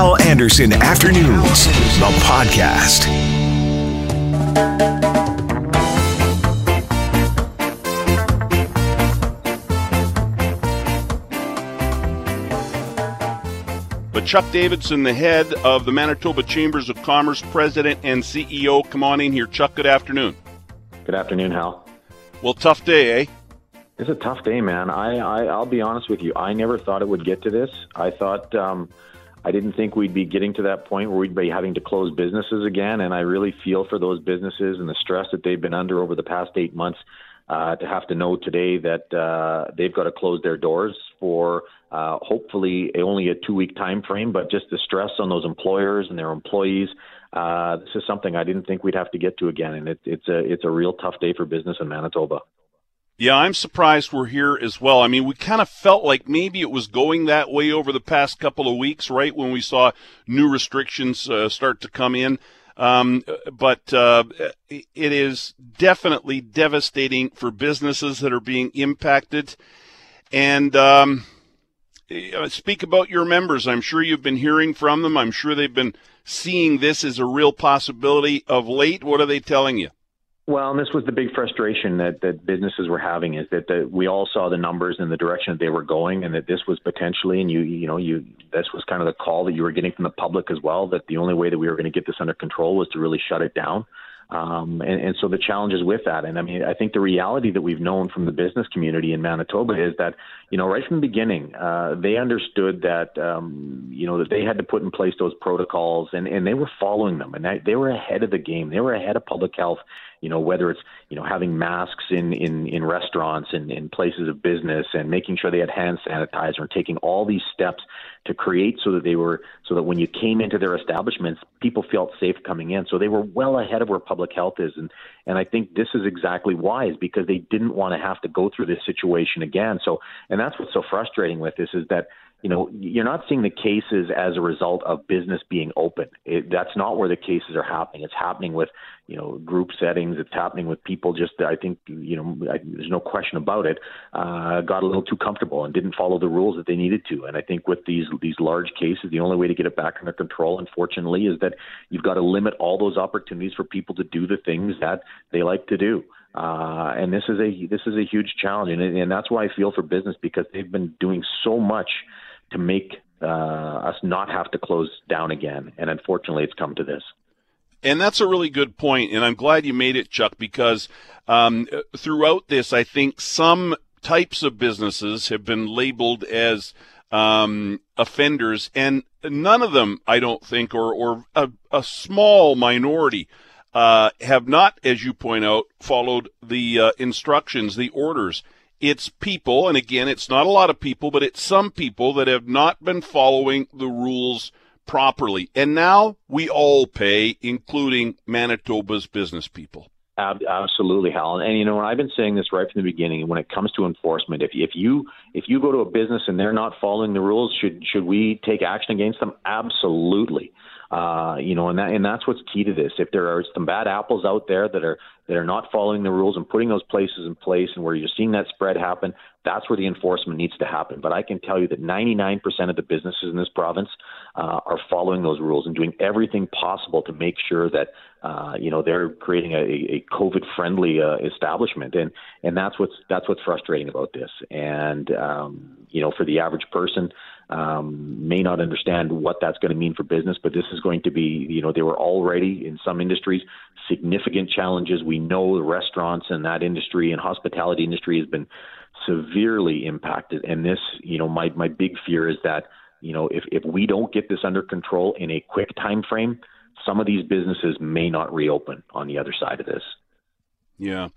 Hal Anderson Afternoons, the podcast. But Chuck Davidson, the head of the Manitoba Chambers of Commerce, president and CEO, come on in here. Chuck, good afternoon. Good afternoon, Hal. Well, tough day, eh? It's a tough day, man. I, I I'll be honest with you. I never thought it would get to this. I thought um, I didn't think we'd be getting to that point where we'd be having to close businesses again. And I really feel for those businesses and the stress that they've been under over the past eight months. Uh, to have to know today that uh, they've got to close their doors for uh, hopefully only a two week time frame, but just the stress on those employers and their employees. Uh, this is something I didn't think we'd have to get to again, and it, it's a it's a real tough day for business in Manitoba. Yeah, I'm surprised we're here as well. I mean, we kind of felt like maybe it was going that way over the past couple of weeks, right? When we saw new restrictions uh, start to come in. Um, but uh, it is definitely devastating for businesses that are being impacted. And um, speak about your members. I'm sure you've been hearing from them. I'm sure they've been seeing this as a real possibility of late. What are they telling you? Well, and this was the big frustration that, that businesses were having is that the, we all saw the numbers and the direction that they were going, and that this was potentially, and you you know you this was kind of the call that you were getting from the public as well that the only way that we were going to get this under control was to really shut it down. Um, and, and so the challenges with that, and I mean, I think the reality that we've known from the business community in Manitoba is that, you know, right from the beginning, uh, they understood that, um, you know, that they had to put in place those protocols, and, and they were following them, and they, they were ahead of the game. They were ahead of public health you know whether it's you know having masks in in in restaurants and in places of business and making sure they had hand sanitizer and taking all these steps to create so that they were so that when you came into their establishments people felt safe coming in. So they were well ahead of where public health is. And and I think this is exactly why is because they didn't want to have to go through this situation again. So and that's what's so frustrating with this is that you know, you're not seeing the cases as a result of business being open. It, that's not where the cases are happening. It's happening with, you know, group settings. It's happening with people just, I think, you know, I, there's no question about it, uh, got a little too comfortable and didn't follow the rules that they needed to. And I think with these, these large cases, the only way to get it back under control, unfortunately, is that you've got to limit all those opportunities for people to do the things that they like to do. Uh, and this is a this is a huge challenge, and, and that's why I feel for business because they've been doing so much to make uh, us not have to close down again. And unfortunately, it's come to this. And that's a really good point, and I'm glad you made it, Chuck, because um, throughout this, I think some types of businesses have been labeled as um, offenders, and none of them, I don't think, or, or a, a small minority, uh, have not, as you point out, followed the uh, instructions, the orders it's people, and again, it's not a lot of people, but it's some people that have not been following the rules properly. And now we all pay, including Manitoba's business people. Absolutely, Hal. And you know, I've been saying this right from the beginning. When it comes to enforcement, if if you if you go to a business and they're not following the rules, should should we take action against them? Absolutely. Uh, you know, and that and that's what's key to this. If there are some bad apples out there that are that are not following the rules and putting those places in place, and where you're seeing that spread happen, that's where the enforcement needs to happen. But I can tell you that 99% of the businesses in this province uh, are following those rules and doing everything possible to make sure that uh, you know they're creating a, a COVID-friendly uh, establishment, and and that's what's that's what's frustrating about this. And um, you know, for the average person, um, may not understand what that's going to mean for business, but this is going to be, you know, there were already in some industries significant challenges. We know the restaurants and that industry and hospitality industry has been severely impacted. And this, you know, my, my big fear is that, you know, if, if we don't get this under control in a quick time frame, some of these businesses may not reopen on the other side of this. Yeah.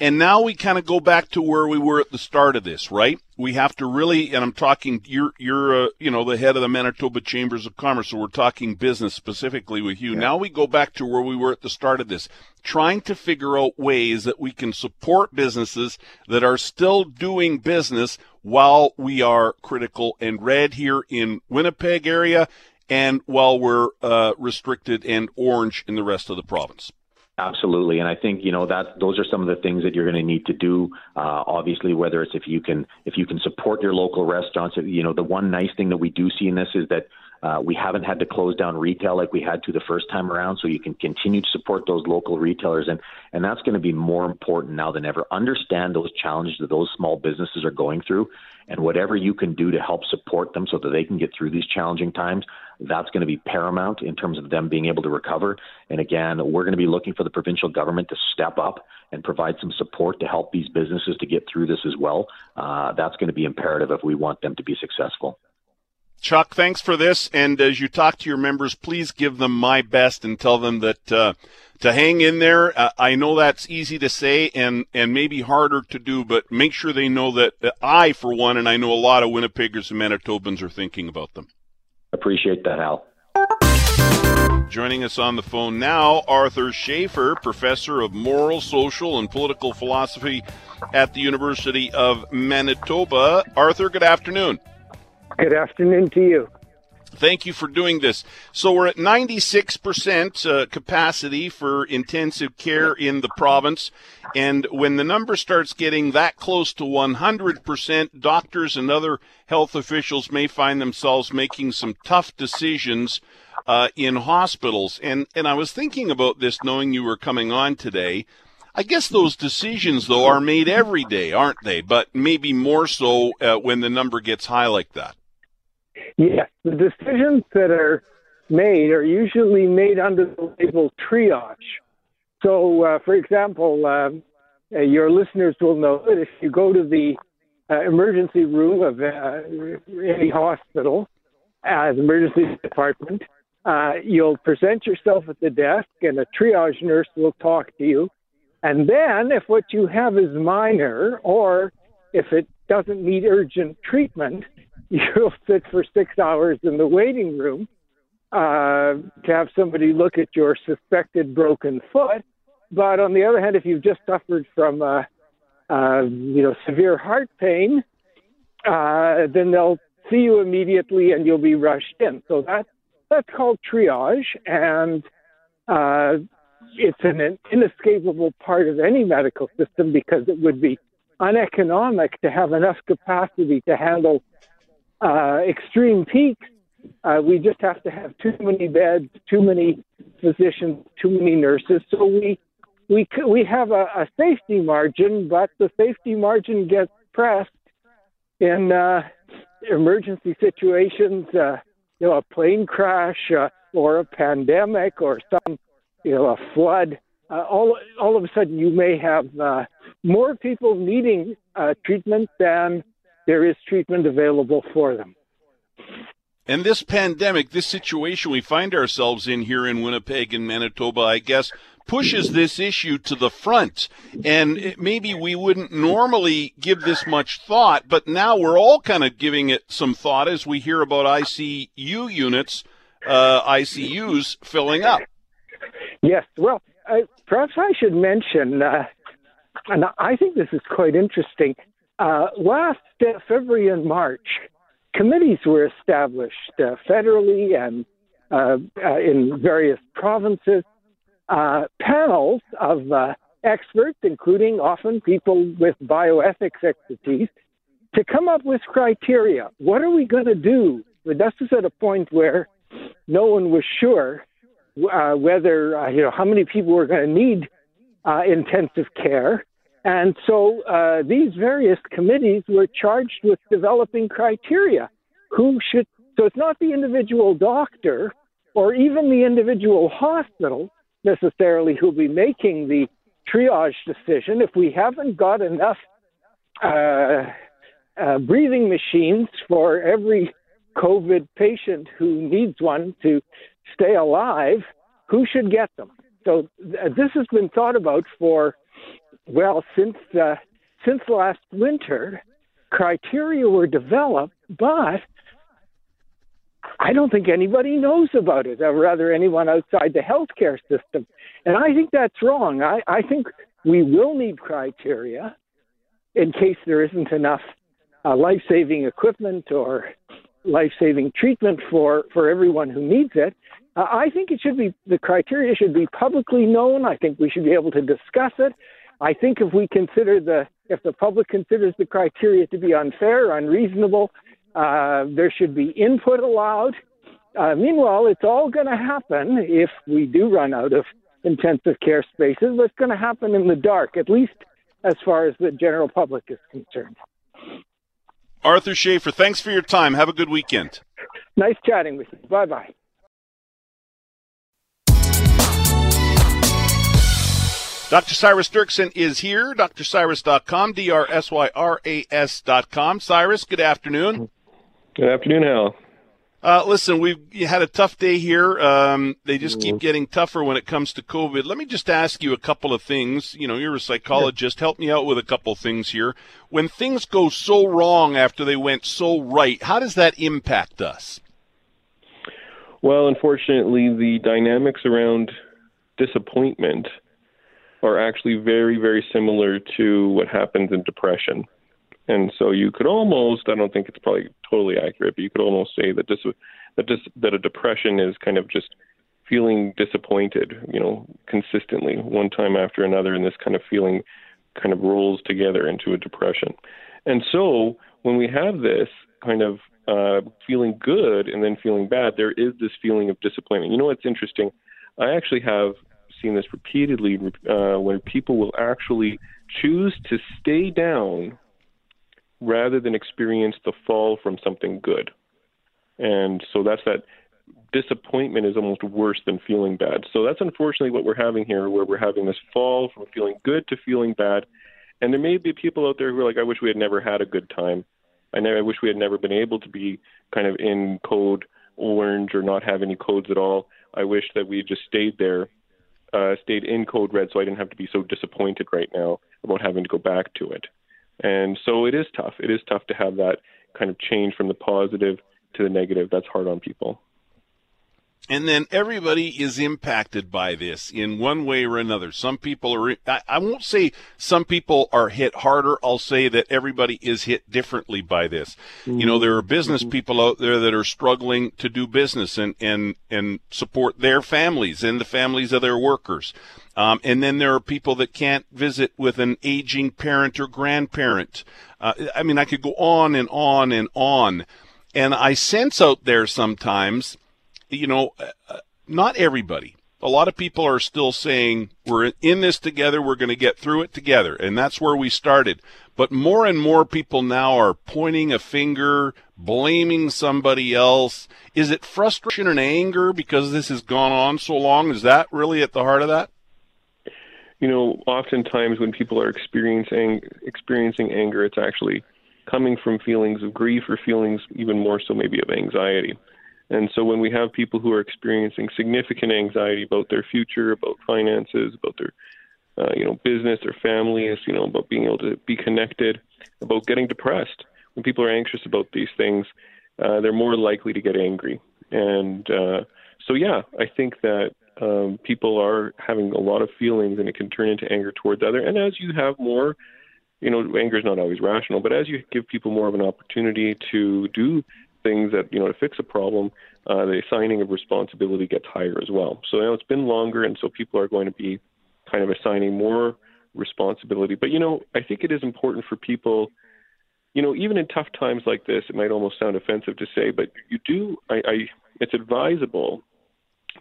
And now we kind of go back to where we were at the start of this, right? We have to really, and I'm talking, you're, you're, uh, you know, the head of the Manitoba Chambers of Commerce, so we're talking business specifically with you. Yeah. Now we go back to where we were at the start of this, trying to figure out ways that we can support businesses that are still doing business while we are critical and red here in Winnipeg area and while we're uh, restricted and orange in the rest of the province. Absolutely, and I think you know that those are some of the things that you're going to need to do. Uh, obviously, whether it's if you can if you can support your local restaurants. You know, the one nice thing that we do see in this is that Uh, we haven't had to close down retail like we had to the first time around, so you can continue to support those local retailers, and and that's going to be more important now than ever. Understand those challenges that those small businesses are going through, and whatever you can do to help support them so that they can get through these challenging times, that's going to be paramount in terms of them being able to recover. And again, we're going to be looking for the provincial government to step up and provide some support to help these businesses to get through this as well. Uh, that's going to be imperative if we want them to be successful. Chuck, thanks for this. And as you talk to your members, please give them my best and tell them that uh, to hang in there. Uh, I know that's easy to say and and maybe harder to do, but make sure they know that, that I, for one, and I know a lot of Winnipeggers and Manitobans are thinking about them. Appreciate that, Hal. Joining us on the phone now, Arthur Schafer, professor of moral, social, and political philosophy at the University of Manitoba. Arthur, good afternoon. Good afternoon to you. Thank you for doing this. So we're at 96% uh, capacity for intensive care in the province. And when the number starts getting that close to 100%, doctors and other health officials may find themselves making some tough decisions uh, in hospitals. And, and I was thinking about this knowing you were coming on today. I guess those decisions, though, are made every day, aren't they? But maybe more so uh, when the number gets high like that. Yes, the decisions that are made are usually made under the label triage. So, uh, for example, um, uh, your listeners will know that if you go to the uh, emergency room of uh, any hospital, as emergency department, uh, you'll present yourself at the desk, and a triage nurse will talk to you. And then, if what you have is minor, or if it doesn't need urgent treatment, you'll sit for six hours in the waiting room uh, to have somebody look at your suspected broken foot. But on the other hand, if you've just suffered from, uh, uh, you know, severe heart pain, uh, then they'll see you immediately and you'll be rushed in. So that that's called triage, and uh, it's an inescapable part of any medical system because it would be uneconomic to have enough capacity to handle uh, extreme peaks, uh, we just have to have too many beds, too many physicians, too many nurses. So we we we have a, a safety margin, but the safety margin gets pressed in uh, emergency situations. Uh, you know, a plane crash uh, or a pandemic or some you know a flood. Uh, all all of a sudden, you may have uh, more people needing uh, treatment than there is treatment available for them. And this pandemic, this situation we find ourselves in here in Winnipeg and Manitoba, I guess, pushes this issue to the front. And maybe we wouldn't normally give this much thought, but now we're all kind of giving it some thought as we hear about ICU units, uh, ICUs filling up. Yes. Well, uh, perhaps I should mention, uh, and I think this is quite interesting. Uh, last uh, February and March, committees were established uh, federally and uh, uh, in various provinces, uh, panels of experts, including often people with bioethics expertise, to come up with criteria. What are we going to do? This is at a point where no one was sure whether, you know, how many people were going to need intensive care and so uh, these various committees were charged with developing criteria. Who should, so it's not the individual doctor or even the individual hospital necessarily who'll be making the triage decision. If we haven't got enough uh, uh, breathing machines for every COVID patient who needs one to stay alive, who should get them? So th- this has been thought about for well, since uh, since last winter, criteria were developed, but I don't think anybody knows about it, or rather, anyone outside the healthcare system. And I think that's wrong. I, I think we will need criteria in case there isn't enough uh, life saving equipment or life saving treatment for, for everyone who needs it. Uh, I think it should be the criteria should be publicly known. I think we should be able to discuss it. I think if we consider the if the public considers the criteria to be unfair, unreasonable, uh, there should be input allowed. Uh, meanwhile, it's all going to happen if we do run out of intensive care spaces, it's going to happen in the dark, at least as far as the general public is concerned. Arthur Schafer, thanks for your time. Have a good weekend. Nice chatting with you. Bye bye. Dr. Syras Derksen is here. DrSyras.com, D R S Y R A S.com. Syras, good afternoon. Good afternoon, Hal. Uh, listen, we've had a tough day here. Um, they just keep mm-hmm. getting tougher when it comes to COVID. Let me just ask you a couple of things. You know, you're a psychologist. Help me out with a couple of things here. When things go so wrong after they went so right, how does that impact us? Well, unfortunately, the dynamics around disappointment are actually very, very similar to what happens in depression. And so you could almost, I don't think it's probably totally accurate, but you could almost say that this, that this, that a depression is kind of just feeling disappointed, you know, consistently one time after another, and this kind of feeling kind of rolls together into a depression. And so when we have this kind of uh, feeling good and then feeling bad, there is this feeling of disappointment. You know what's interesting? I actually have seen this repeatedly uh, when people will actually choose to stay down rather than experience the fall from something good. And so that's that disappointment is almost worse than feeling bad. So that's unfortunately what we're having here, where we're having this fall from feeling good to feeling bad. And there may be people out there who are like, I wish we had never had a good time. I, never, I wish we had never been able to be kind of in code orange or not have any codes at all. I wish that we just stayed there, uh, stayed in code red, so I didn't have to be so disappointed right now about having to go back to it. And so it is tough. It is tough to have that kind of change from the positive to the negative. That's hard on people. And then everybody is impacted by this in one way or another. Some people are, I, I, won't say some people are hit harder. I'll say that everybody is hit differently by this. Mm-hmm. You know, there are business mm-hmm. people out there that are struggling to do business and, and, and support their families and the families of their workers. Um, and then there are people that can't visit with an aging parent or grandparent. Uh, I mean, I could go on and on and on. And I sense out there sometimes, you know, uh, uh not everybody. A lot of people are still saying, we're in this together, we're going to get through it together. And that's where we started. But more and more people now are pointing a finger, blaming somebody else. Is it frustration and anger because this has gone on so long? Is that really at the heart of that? you know, oftentimes when people are experiencing experiencing anger, it's actually coming from feelings of grief or feelings even more so maybe of anxiety. And so when we have people who are experiencing significant anxiety about their future, about finances, about their uh, you know business, their families, you know about being able to be connected, about getting depressed. When people are anxious about these things, uh, they're more likely to get angry. And uh, so yeah, I think that um, people are having a lot of feelings and it can turn into anger towards other. And as you have more, you know, anger is not always rational, but as you give people more of an opportunity to do things that, you know, to fix a problem, uh, the assigning of responsibility gets higher as well. So you know, it's been longer, and so people are going to be kind of assigning more responsibility. But, you know, I think it is important for people you know, even in tough times like this, it might almost sound offensive to say, but you do. I, I it's advisable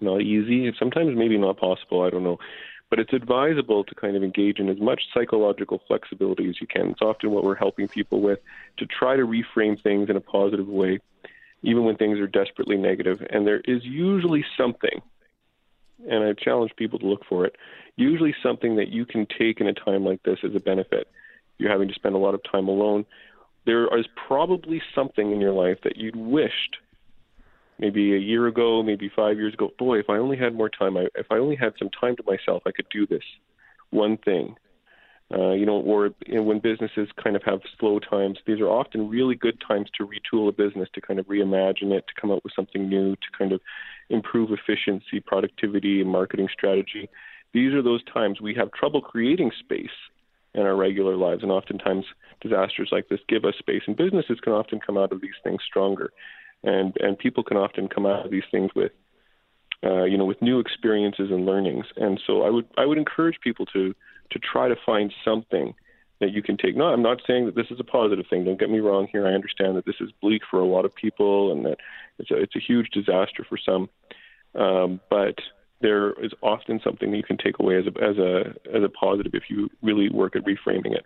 not easy. Sometimes maybe not possible. I don't know. But it's advisable to kind of engage in as much psychological flexibility as you can. It's often what we're helping people with to try to reframe things in a positive way, even when things are desperately negative. And there is usually something, and I challenge people to look for it, usually something that you can take in a time like this as a benefit. You're having to spend a lot of time alone. There is probably something in your life that you'd wished maybe a year ago, maybe five years ago, boy, if I only had more time, I, if I only had some time to myself, I could do this one thing. Uh, you know, or you know, when businesses kind of have slow times, these are often really good times to retool a business, to kind of reimagine it, to come up with something new, to kind of improve efficiency, productivity, and marketing strategy. These are those times we have trouble creating space in our regular lives, and oftentimes disasters like this give us space, and businesses can often come out of these things stronger and and people can often come out of these things with uh, you know with new experiences and learnings and so i would i would encourage people to to try to find something that you can take. No, I'm not saying that this is a positive thing. Don't get me wrong here. I understand that this is bleak for a lot of people and that it's a, it's a huge disaster for some. Um, but there is often something that you can take away as a, as a as a positive if you really work at reframing it.